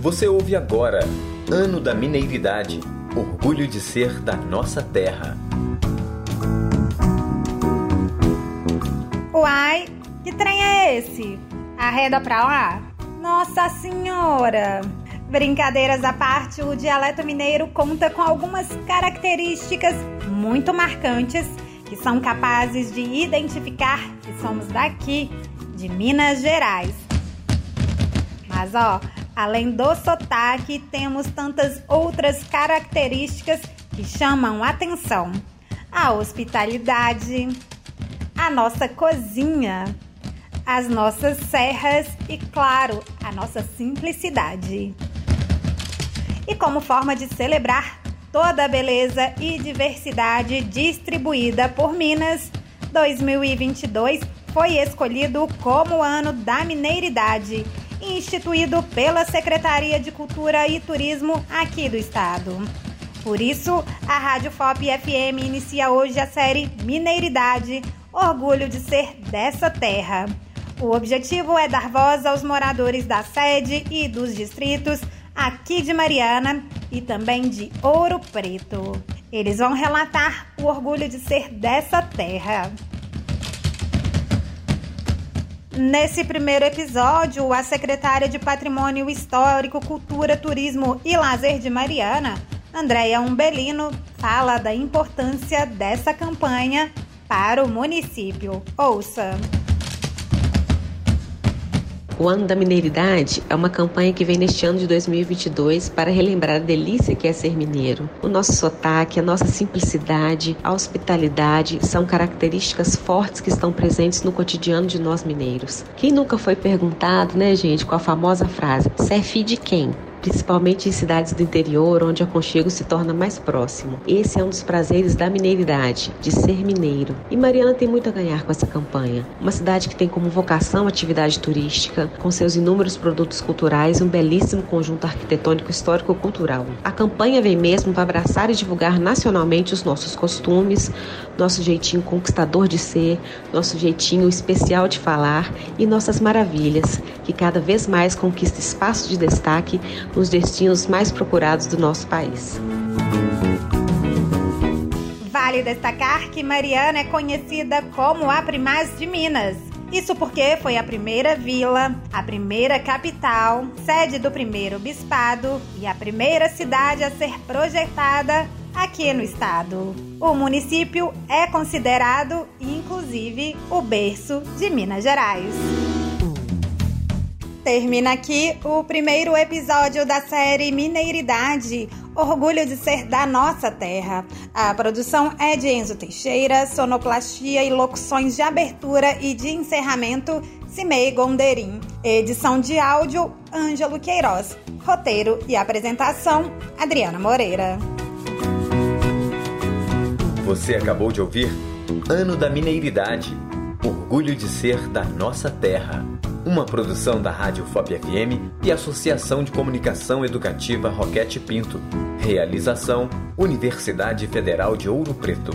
Você ouve agora Ano da Mineiridade Orgulho de ser da nossa terra. Uai, que trem é esse? Arreda pra lá? Nossa Senhora! Brincadeiras à parte, o dialeto mineiro conta com algumas características muito marcantes que são capazes de identificar que somos daqui, de Minas Gerais. Mas ó, além do sotaque, temos tantas outras características que chamam atenção: a hospitalidade, a nossa cozinha, as nossas serras e, claro, a nossa simplicidade. E como forma de celebrar toda a beleza e diversidade distribuída por Minas, 2022 foi escolhido como ano da mineiridade, instituído pela Secretaria de Cultura e Turismo aqui do estado. Por isso, a Rádio FOP FM inicia hoje a série Mineiridade, orgulho de ser dessa terra. O objetivo é dar voz aos moradores da sede e dos distritos aqui de Mariana e também de Ouro Preto. Eles vão relatar o orgulho de ser dessa terra. Nesse primeiro episódio, a secretária de Patrimônio Histórico, Cultura, Turismo e Lazer de Mariana, Andréia Umbelino, fala da importância dessa campanha para o município. Ouça! O Ano da Mineiridade é uma campanha que vem neste ano de 2022 para relembrar a delícia que é ser mineiro. O nosso sotaque, a nossa simplicidade, a hospitalidade são características fortes que estão presentes no cotidiano de nós mineiros. Quem nunca foi perguntado, né, gente, com a famosa frase: "Você é filho de quem?" Principalmente em cidades do interior, onde o aconchego se torna mais próximo. Esse é um dos prazeres da mineiridade, de ser mineiro. E Mariana tem muito a ganhar com essa campanha. Uma cidade que tem como vocação atividade turística, com seus inúmeros produtos culturais e um belíssimo conjunto arquitetônico histórico-cultural. A campanha vem mesmo para abraçar e divulgar nacionalmente os nossos costumes, nosso jeitinho conquistador de ser, nosso jeitinho especial de falar e nossas maravilhas, que cada vez mais conquista espaço de destaque nos destinos mais procurados do nosso país. Vale destacar que Mariana é conhecida como a Primaz de Minas. Isso porque foi a primeira vila, a primeira capital, sede do primeiro bispado e a primeira cidade a ser projetada aqui no estado. O município é considerado, inclusive, o berço de Minas Gerais. Termina aqui o primeiro episódio da série Mineiridade, orgulho de ser da nossa terra. A produção é de Enzo Teixeira, sonoplastia e locuções de abertura e de encerramento Cimei Gonderim. Edição de áudio Ângelo Queiroz. Roteiro e apresentação Adriana Moreira. Você acabou de ouvir Ano da Mineiridade, orgulho de ser da nossa terra. Uma produção da Rádio FOP FM e Associação de Comunicação Educativa Roquete Pinto. Realização: Universidade Federal de Ouro Preto.